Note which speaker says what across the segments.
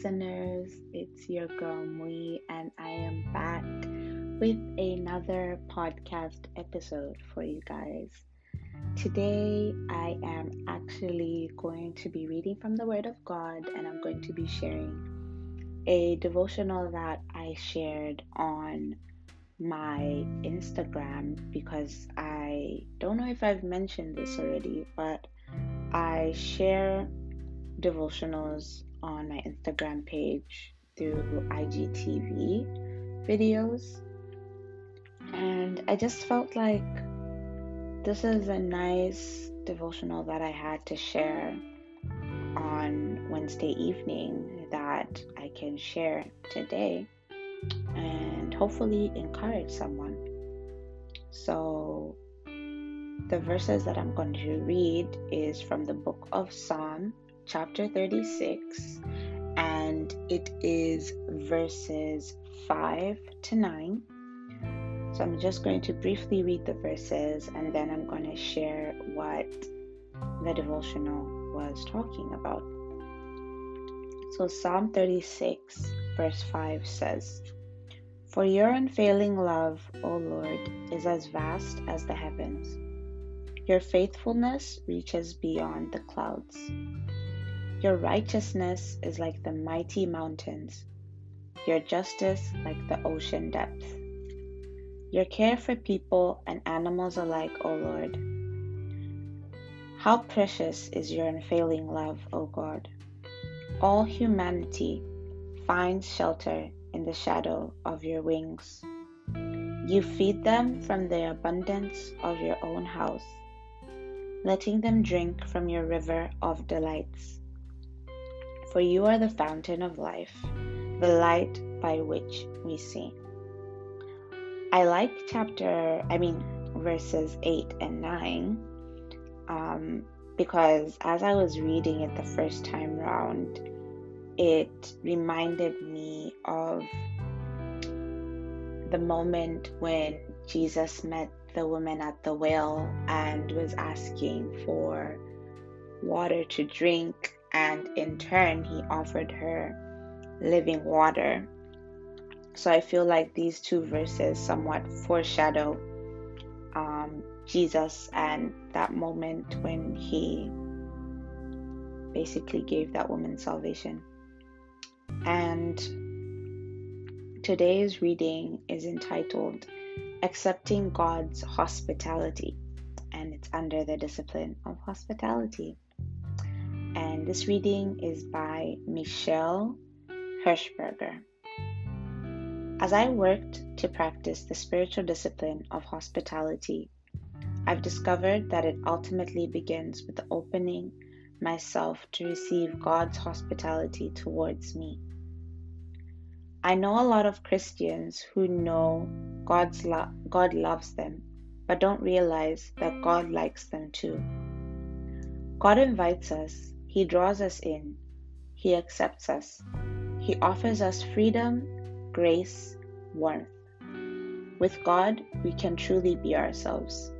Speaker 1: listeners. It's your girl Mui, and I am back with another podcast episode for you guys. Today, I am actually going to be reading from the Word of God, and I'm going to be sharing a devotional that I shared on my Instagram because I don't know if I've mentioned this already, but I share devotionals on my Instagram page through IGTV videos. And I just felt like this is a nice devotional that I had to share on Wednesday evening that I can share today and hopefully encourage someone. So, the verses that I'm going to read is from the book of Psalm chapter 36, and it is verses 5 to 9. So I'm just going to briefly read the verses and then I'm going to share what the devotional was talking about. So Psalm 36, verse 5 says, For your unfailing love, O Lord, is as vast as the heavens. Your faithfulness reaches beyond the clouds. Your righteousness is like the mighty mountains, your justice like the ocean depths. Your care for people and animals alike, O Lord. How precious is your unfailing love, O God. All humanity finds shelter in the shadow of your wings. You feed them from the abundance of your own house, letting them drink from your river of delights for you are the fountain of life, the light by which we see. I like chapter, I mean, verses 8 and 9, um, because as I was reading it the first time round, it reminded me of the moment when Jesus met the woman at the well and was asking for water to drink and in turn, he offered her living water. So I feel like these two verses somewhat foreshadow um, Jesus and that moment when he basically gave that woman salvation. And today's reading is entitled Accepting God's Hospitality, and it's under the discipline of hospitality and this reading is by Michele Hershberger. As I worked to practice the spiritual discipline of hospitality, I've discovered that it ultimately begins with opening myself to receive God's hospitality towards me. I know a lot of Christians who know God's lo- God loves them, but don't realize that God likes them too. God invites us he draws us in. He accepts us. He offers us freedom, grace, warmth. With God, we can truly be ourselves.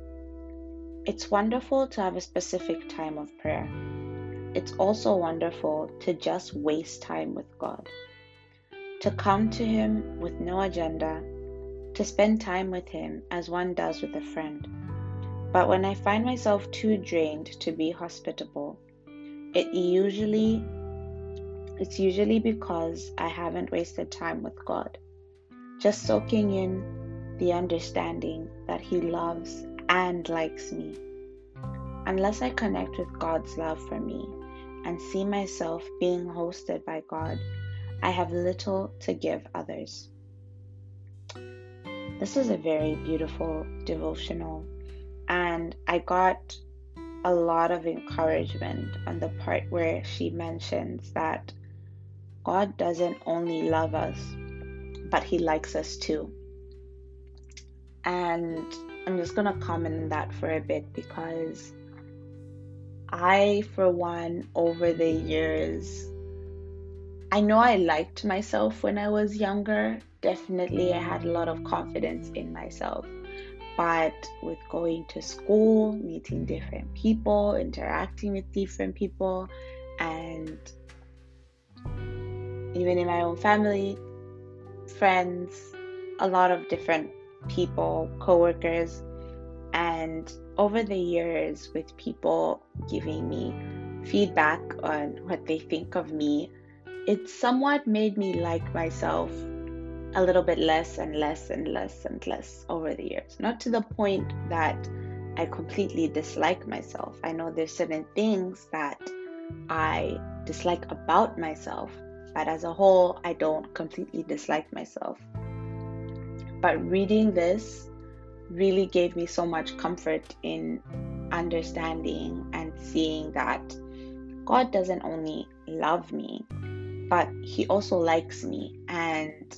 Speaker 1: It's wonderful to have a specific time of prayer. It's also wonderful to just waste time with God. To come to Him with no agenda, to spend time with Him as one does with a friend. But when I find myself too drained to be hospitable, it usually it's usually because I haven't wasted time with God. Just soaking in the understanding that He loves and likes me. Unless I connect with God's love for me and see myself being hosted by God, I have little to give others. This is a very beautiful devotional, and I got a lot of encouragement on the part where she mentions that God doesn't only love us, but He likes us too. And I'm just going to comment on that for a bit because I, for one, over the years, I know I liked myself when I was younger. Definitely, I had a lot of confidence in myself. But with going to school, meeting different people, interacting with different people, and even in my own family, friends, a lot of different people, coworkers, and over the years, with people giving me feedback on what they think of me, it somewhat made me like myself a little bit less and less and less and less over the years. Not to the point that I completely dislike myself. I know there's certain things that I dislike about myself, but as a whole, I don't completely dislike myself. But reading this really gave me so much comfort in understanding and seeing that God doesn't only love me, but He also likes me. And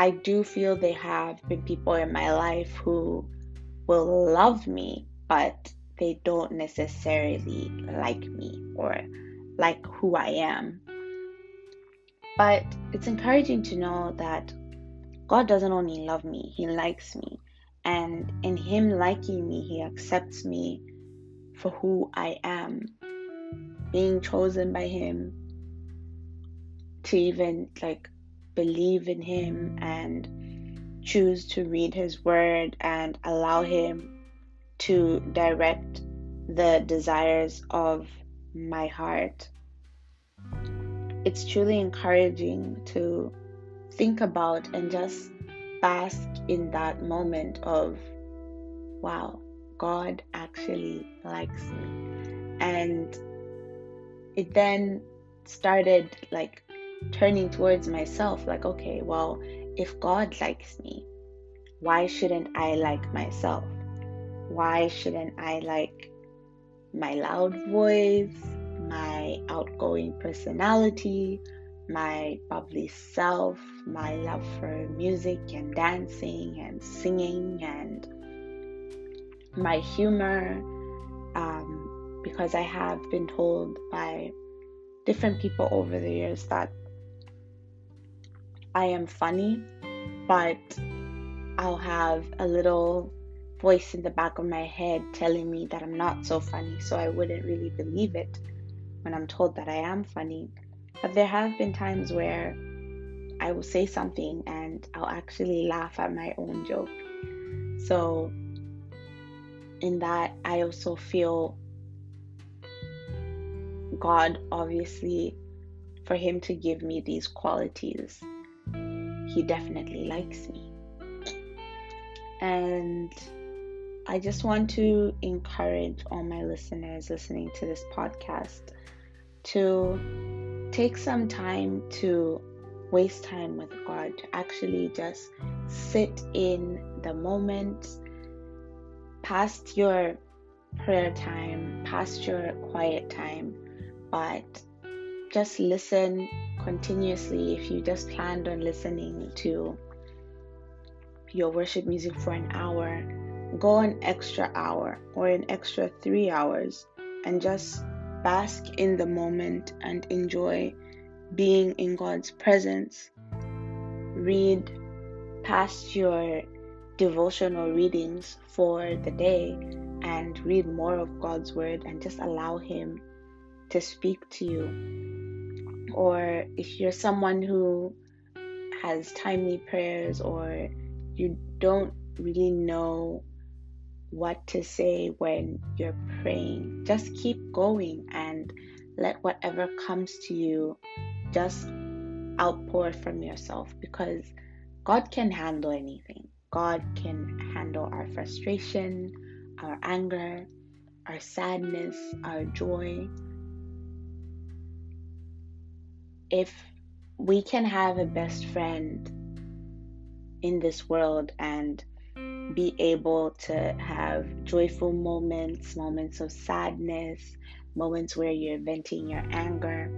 Speaker 1: I do feel there have been people in my life who will love me, but they don't necessarily like me or like who I am. But it's encouraging to know that God doesn't only love me, He likes me. And in Him liking me, He accepts me for who I am. Being chosen by Him to even like believe in Him and choose to read His Word and allow Him to direct the desires of my heart. It's truly encouraging to think about and just bask in that moment of, wow, God actually likes me. And it then started like turning towards myself, like, okay, well, if God likes me, why shouldn't I like myself? Why shouldn't I like my loud voice, my outgoing personality, my bubbly self, my love for music and dancing and singing, and my humor? Um, because I have been told by different people over the years that I am funny, but I'll have a little voice in the back of my head telling me that I'm not so funny, so I wouldn't really believe it when I'm told that I am funny. But there have been times where I will say something and I'll actually laugh at my own joke. So, in that, I also feel God, obviously, for Him to give me these qualities, He definitely likes me. And I just want to encourage all my listeners listening to this podcast to take some time to waste time with God, to actually just sit in the moment, past your prayer time, past your quiet time, but just listen continuously if you just planned on listening to your worship music for an hour go an extra hour or an extra three hours and just bask in the moment and enjoy being in God's presence. Read past your devotional readings for the day and read more of God's Word and just allow Him to speak to you. Or if you're someone who has timely prayers or you don't really know what to say when you're praying. Just keep going and let whatever comes to you just outpour from yourself because God can handle anything. God can handle our frustration, our anger, our sadness, our joy. If we can have a best friend in this world and be able to have joyful moments, moments of sadness, moments where you're venting your anger.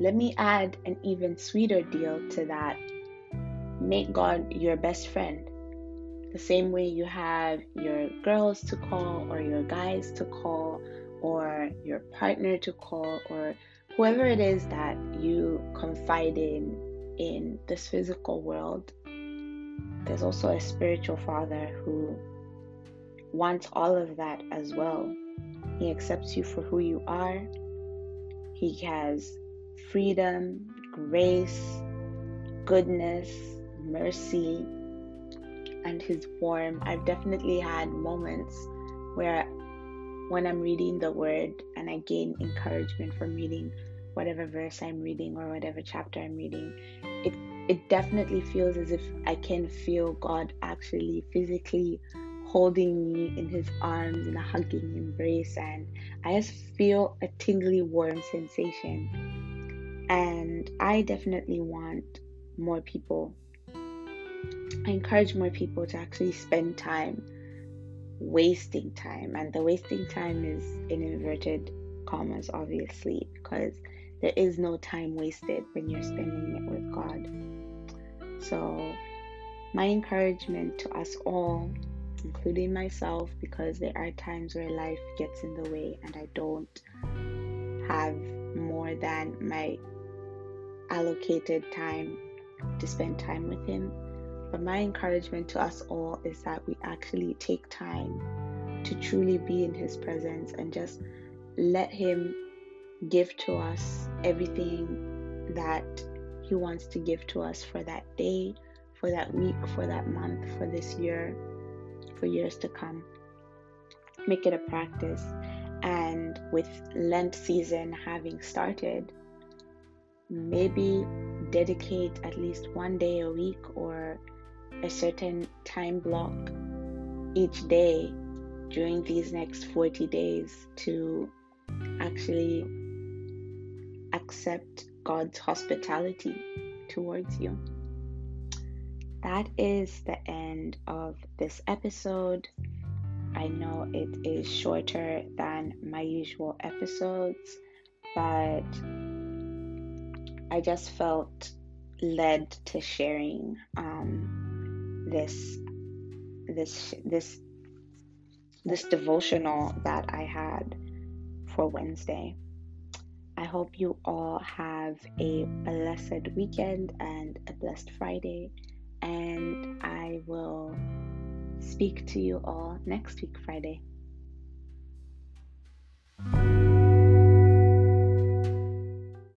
Speaker 1: Let me add an even sweeter deal to that. Make God your best friend. The same way you have your girls to call, or your guys to call, or your partner to call, or whoever it is that you confide in in this physical world there's also a spiritual father who wants all of that as well. He accepts you for who you are. He has freedom, grace, goodness, mercy, and His warmth. I've definitely had moments where when I'm reading the Word and I gain encouragement from reading whatever verse I'm reading or whatever chapter I'm reading, it it definitely feels as if I can feel God actually physically holding me in his arms in a hugging embrace and I just feel a tingly warm sensation. And I definitely want more people. I encourage more people to actually spend time wasting time. And the wasting time is in inverted commas, obviously, because there is no time wasted when you're spending it with God. So, my encouragement to us all, including myself, because there are times where life gets in the way and I don't have more than my allocated time to spend time with Him. But my encouragement to us all is that we actually take time to truly be in His presence and just let Him give to us everything that He wants to give to us for that day, for that week, for that month, for this year, for years to come. Make it a practice. And with Lent season having started, maybe dedicate at least one day a week or a certain time block each day during these next 40 days to actually accept God's hospitality towards you. That is the end of this episode. I know it is shorter than my usual episodes, but I just felt led to sharing um, this this this this devotional that I had for Wednesday. I hope you all have a blessed weekend and a blessed Friday, and I will speak to you all next week, Friday.